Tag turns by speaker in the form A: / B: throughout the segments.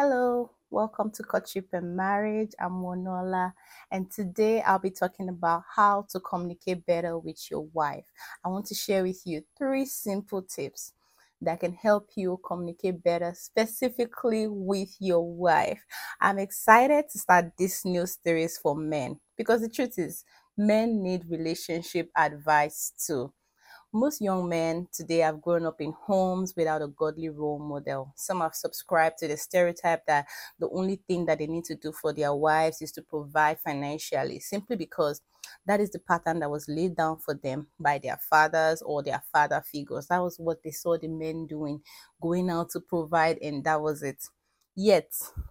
A: Hello, welcome to Courtship and Marriage. I'm Monola, and today I'll be talking about how to communicate better with your wife. I want to share with you three simple tips that can help you communicate better, specifically with your wife. I'm excited to start this new series for men because the truth is, men need relationship advice too. Most young men today have grown up in homes without a godly role model. Some have subscribed to the stereotype that the only thing that they need to do for their wives is to provide financially, simply because that is the pattern that was laid down for them by their fathers or their father figures. That was what they saw the men doing, going out to provide, and that was it. Yet,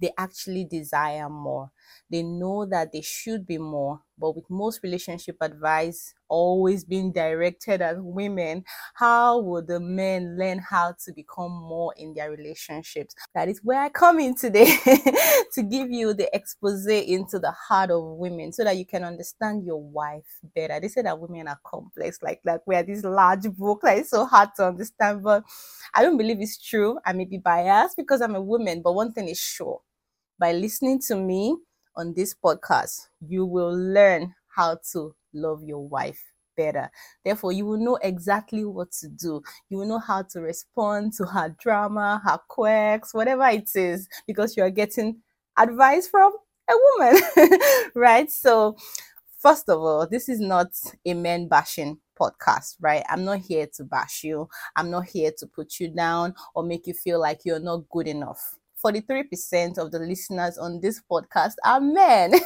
A: they actually desire more. They know that they should be more, but with most relationship advice always being directed at women, how would the men learn how to become more in their relationships? That is where I come in today to give you the expose into the heart of women so that you can understand your wife better. They say that women are complex, like like we are this large book that is so hard to understand, but I don't believe it's true. I may be biased because I'm a woman, but one thing is sure by listening to me on this podcast, you will learn how to love your wife better. Therefore, you will know exactly what to do. You will know how to respond to her drama, her quirks, whatever it is, because you are getting advice from a woman, right? So, first of all, this is not a men bashing podcast, right? I'm not here to bash you. I'm not here to put you down or make you feel like you're not good enough. 43% of the listeners on this podcast are men.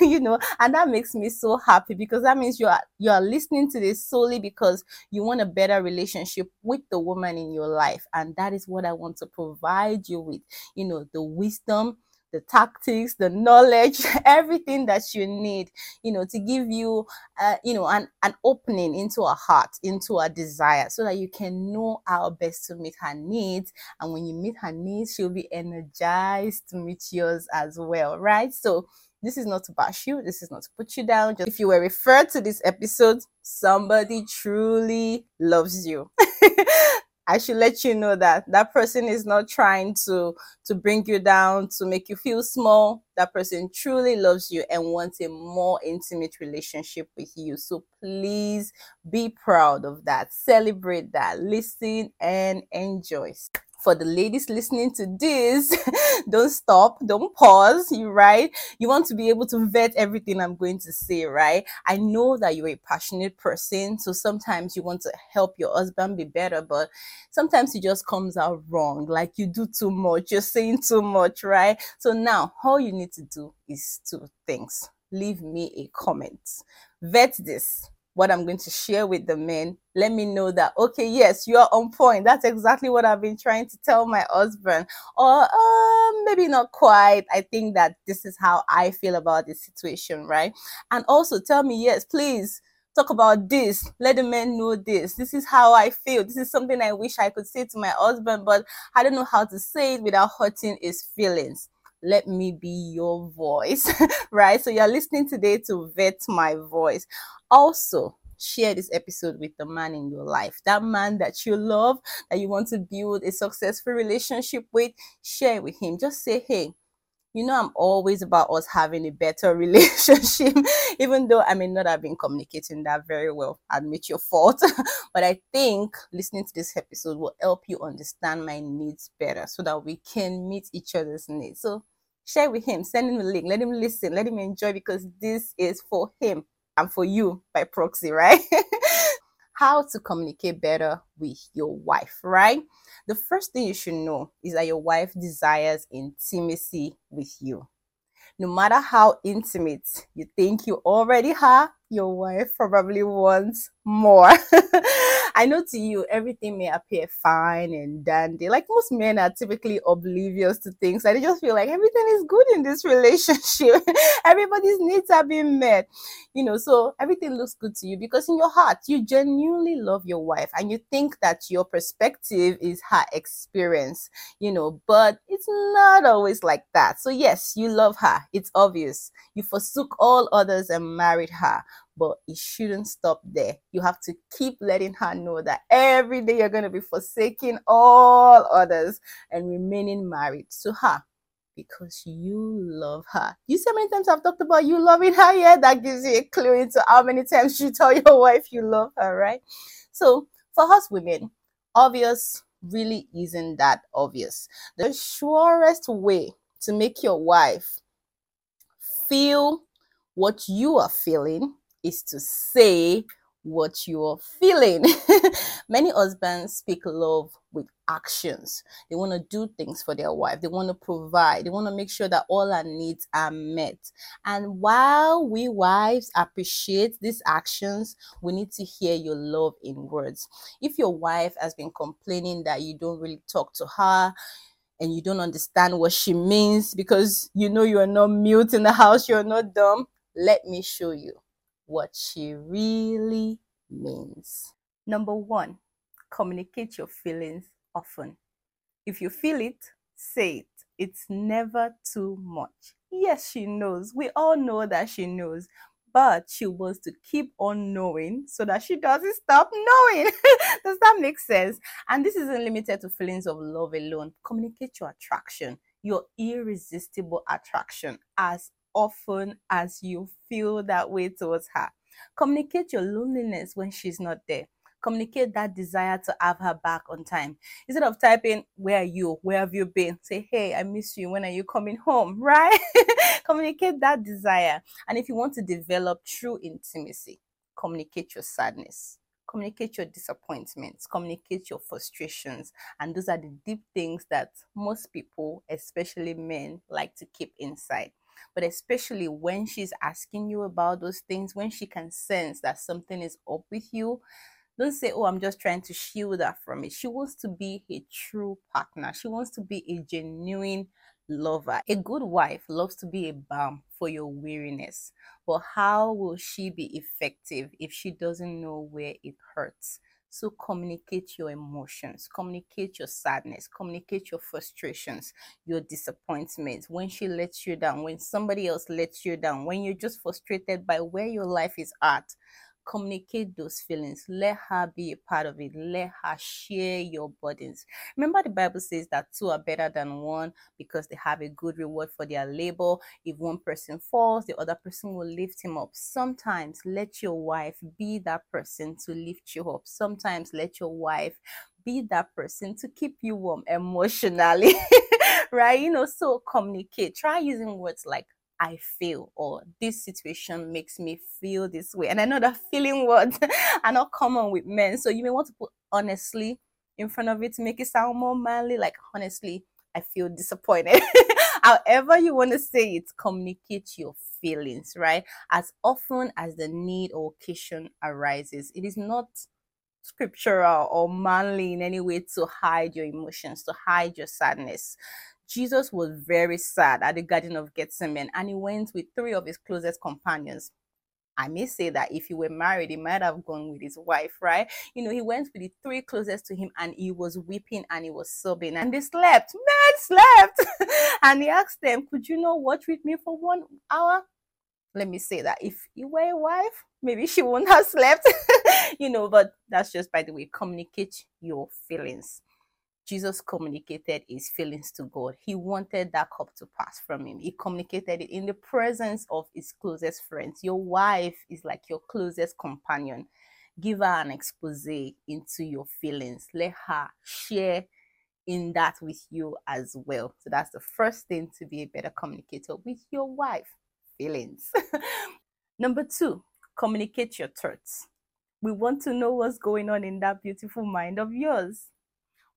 A: You know and that makes me so happy because that means you are you are listening to this solely because you want a better relationship with the woman in your life. And that is what i want to provide you with you know the wisdom the tactics, the knowledge, everything that you need, you know, to give you, uh, you know, an, an opening into a heart, into a desire, so that you can know how best to meet her needs. And when you meet her needs, she'll be energized to meet yours as well, right? So, this is not to bash you. This is not to put you down. Just if you were referred to this episode, somebody truly loves you. I should let you know that that person is not trying to to bring you down to make you feel small. That person truly loves you and wants a more intimate relationship with you. So please be proud of that. Celebrate that. Listen and enjoy for the ladies listening to this, don't stop, don't pause, you right? You want to be able to vet everything I'm going to say, right? I know that you're a passionate person, so sometimes you want to help your husband be better, but sometimes it just comes out wrong, like you do too much, you're saying too much, right? So now all you need to do is two things. Leave me a comment. Vet this what I'm going to share with the men, let me know that, okay, yes, you are on point. That's exactly what I've been trying to tell my husband. Or uh, maybe not quite. I think that this is how I feel about this situation, right? And also tell me, yes, please talk about this. Let the men know this. This is how I feel. This is something I wish I could say to my husband, but I don't know how to say it without hurting his feelings let me be your voice, right? So you're listening today to vet my voice. Also, share this episode with the man in your life, that man that you love, that you want to build a successful relationship with. Share with him. Just say, hey, you know, I'm always about us having a better relationship, even though I may not have been communicating that very well. Admit your fault. but I think listening to this episode will help you understand my needs better so that we can meet each other's needs. So share with him, send him a link, let him listen, let him enjoy because this is for him and for you by proxy, right? How to communicate better with your wife, right? The first thing you should know is that your wife desires intimacy with you. No matter how intimate you think you already are, your wife probably wants more. I know to you, everything may appear fine and dandy. Like most men are typically oblivious to things. and they just feel like everything is good in this relationship. Everybody's needs are being met. You know, so everything looks good to you because in your heart, you genuinely love your wife and you think that your perspective is her experience, you know, but it's not always like that. So, yes, you love her. It's obvious. You forsook all others and married her but it shouldn't stop there. You have to keep letting her know that every day you're going to be forsaking all others and remaining married to her. because you love her. You see how many times I've talked about you loving her? Yeah, that gives you a clue into how many times you tell your wife you love her, right? So for us women, obvious really isn't that obvious. The surest way to make your wife feel what you are feeling is to say what you're feeling. Many husbands speak love with actions. They want to do things for their wife. They want to provide. They want to make sure that all our needs are met. And while we wives appreciate these actions, we need to hear your love in words. If your wife has been complaining that you don't really talk to her, and you don't understand what she means because you know you are not mute in the house, you're not dumb, let me show you what she really means. Number one, communicate your feelings often. If you feel it, say it. It's never too much. Yes, she knows. We all know that she knows, but she wants to keep on knowing so that she doesn't stop knowing. Does that make sense? And this isn't limited to feelings of love alone. Communicate your attraction, your irresistible attraction, as often as you feel that way towards her. Communicate your loneliness when she's not there. Communicate that desire to have her back on time. Instead of typing, Where are you? Where have you been? Say, Hey, I miss you. When are you coming home? Right? communicate that desire. And if you want to develop true intimacy, communicate your sadness communicate your disappointments, communicate your frustrations. And those are the deep things that most people, especially men, like to keep inside. But especially when she's asking you about those things, when she can sense that something is up with you, don't say, Oh, I'm just trying to shield her from it. She wants to be a true partner, she wants to be a genuine lover. A good wife loves to be a balm for your weariness. But how will she be effective if she doesn't know where it hurts? So communicate your emotions, communicate your sadness, communicate your frustrations, your disappointments. When she lets you down, when somebody else lets you down, when you're just frustrated by where your life is at, communicate those feelings. Let her be a part of it. Let her share your burdens. Remember, the Bible says that two are better than one because they have a good reward for their labor. If one person falls, the other person will lift him up. Sometimes let your wife be that person to lift you up. Sometimes let your wife be that person to keep you warm emotionally. right? You know, so communicate. Try using words like I feel or this situation makes me feel this way. And I know that feeling words are not common with men. So you may want to put honestly in front of it to make it sound more manly. Like, honestly, I feel disappointed. However, you want to say it, communicate your feelings, right? As often as the need or occasion arises. It is not scriptural or manly in any way to hide your emotions, to hide your sadness. Jesus was very sad at the Garden of Gethsemane and he went with three of his closest companions. I may say that if he were married, he might have gone with his wife, right? You know, he went with the three closest to him and he was weeping and he was sobbing and they slept. Men slept. and he asked them, Could you not watch with me for one hour? Let me say that if you were a wife, maybe she wouldn't have slept, you know, but that's just by the way, communicate your feelings. Jesus communicated his feelings to God. He wanted that cup to pass from him. He communicated it in the presence of his closest friends. Your wife is like your closest companion. Give her an expose into your feelings. Let her share in that with you as well. So that's the first thing to be a better communicator with your wife. Feelings. Number two, communicate your thoughts. We want to know what's going on in that beautiful mind of yours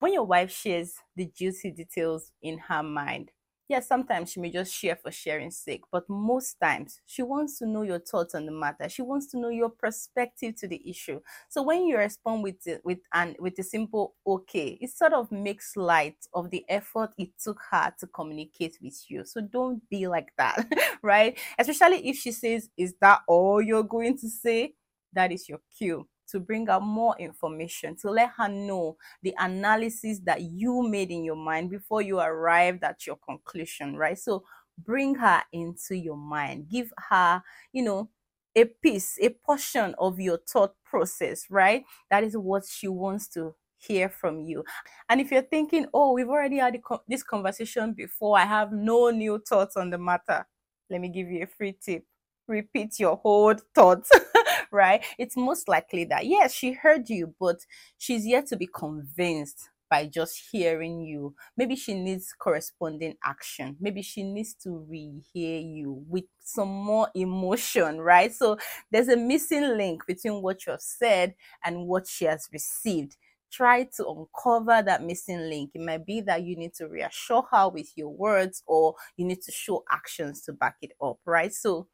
A: when your wife shares the juicy details in her mind, yes, sometimes she may just share for sharing's sake, but most times she wants to know your thoughts on the matter. She wants to know your perspective to the issue. So when you respond with it, with an with a simple okay, it sort of makes light of the effort it took her to communicate with you. So don't be like that, right? Especially if she says, "Is that all you're going to say?" That is your cue to bring out more information, to let her know the analysis that you made in your mind before you arrived at your conclusion, right? So bring her into your mind, give her, you know, a piece, a portion of your thought process, right? That is what she wants to hear from you. And if you're thinking, oh, we've already had this conversation before, I have no new thoughts on the matter, let me give you a free tip. Repeat your whole thoughts, right? It's most likely that, yes, she heard you, but she's yet to be convinced by just hearing you. Maybe she needs corresponding action. Maybe she needs to rehear you with some more emotion, right? So there's a missing link between what you have said and what she has received. Try to uncover that missing link. It might be that you need to reassure her with your words or you need to show actions to back it up, right? So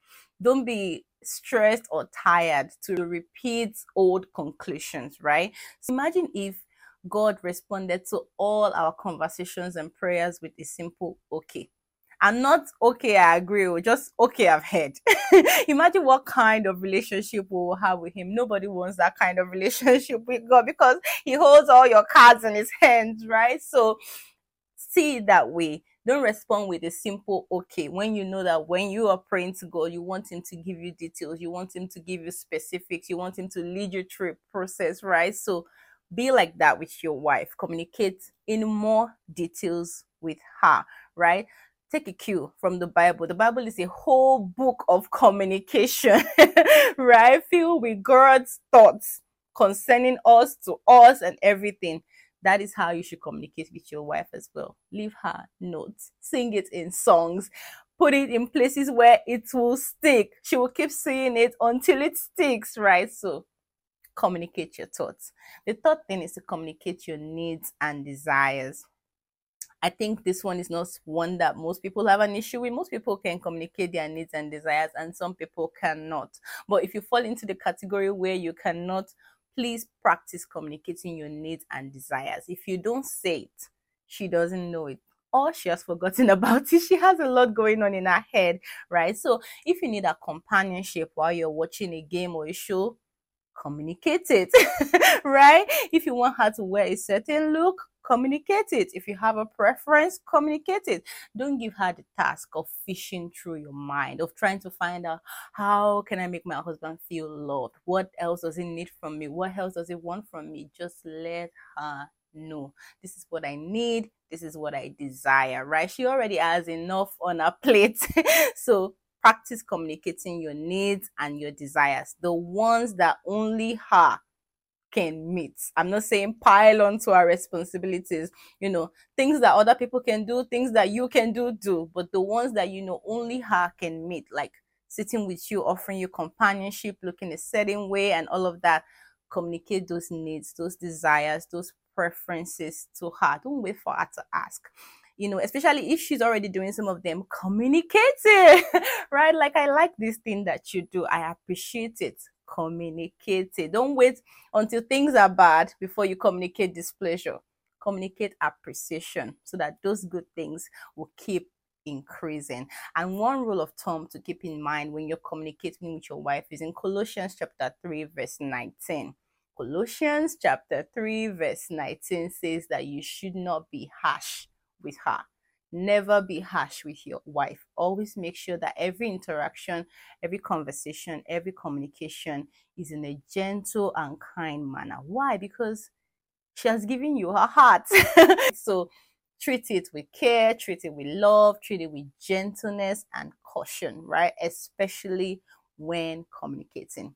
A: don't be stressed or tired to repeat old conclusions, right? So imagine if God responded to all our conversations and prayers with a simple okay. And not okay, I agree, or just okay, I've heard. Imagine what kind of relationship we will have with Him. Nobody wants that kind of relationship with God because He holds all your cards in His hands, right? So see it that way. Don't respond with a simple okay when you know that when you are praying to God, you want Him to give you details, you want Him to give you specifics, you want Him to lead you through a process, right? So be like that with your wife. Communicate in more details with her right? Take a cue from the bible. The bible is a whole book of communication right? Filled with god's thoughts concerning us to us and everything that is how you should communicate with your wife as well leave her notes sing it in songs put it in places where it will stick she will keep seeing it until it sticks right so communicate your thoughts. The third thing is to communicate your needs and desires. I think this one is not one that most people have an issue with. Most people can communicate their needs and desires, and some people cannot. But if you fall into the category where you cannot, please practice communicating your needs and desires. If you don't say it, she doesn't know it or she has forgotten about it. She has a lot going on in her head, right? So if you need a companionship while you're watching a game or a show, communicate it, right? If you want her to wear a certain look, communicate it. If you have a preference, communicate it. Don't give her the task of fishing through your mind, of trying to find out how can I make my husband feel loved? What else does he need from me? What else does he want from me? Just let her know. This is what I need. This is what I desire, right? She already has enough on her plate. so practice communicating your needs and your desires, the ones that only her can meet. I'm not saying pile on to our responsibilities, you know, things that other people can do, things that you can do, do, but the ones that you know only her can meet, like sitting with you, offering you companionship, looking a certain way, and all of that. Communicate those needs, those desires, those preferences to her. Don't wait for her to ask you know, especially if she's already doing some of them, communicate it, right? Like, I like this thing that you do. I appreciate it. Communicate it. Don't wait until things are bad before you communicate displeasure. Communicate appreciation so that those good things will keep increasing. And one rule of thumb to keep in mind when you're communicating with your wife is in Colossians chapter 3, verse 19. Colossians chapter 3, verse 19 says that you should not be harsh with her. Never be harsh with your wife. Always make sure that every interaction, every conversation, every communication is in a gentle and kind manner. Why? Because she has given you her heart. so treat it with care, treat it with love, treat it with gentleness and caution, right? Especially when communicating.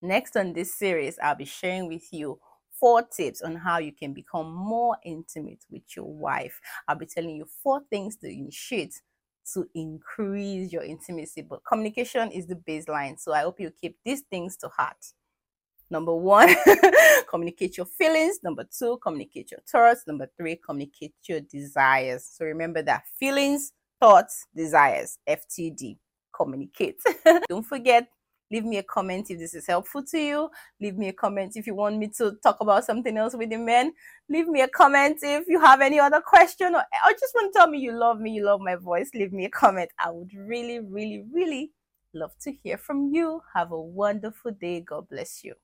A: Next on this series, I'll be sharing with you four tips on how you can become more intimate with your wife. I'll be telling you four things to initiate to increase your intimacy. But communication is the baseline. So I hope you keep these things to heart. Number one, communicate your feelings. Number two, communicate your thoughts. Number three, communicate your desires. So remember that feelings, thoughts, desires, FTD. Communicate. Don't forget leave me a comment if this is helpful to you. Leave me a comment if you want me to talk about something else with the men. Leave me a comment if you have any other question or, or just want to tell me you love me you love my voice. Leave me a comment. I would really really really love to hear from you. Have a wonderful day. God bless you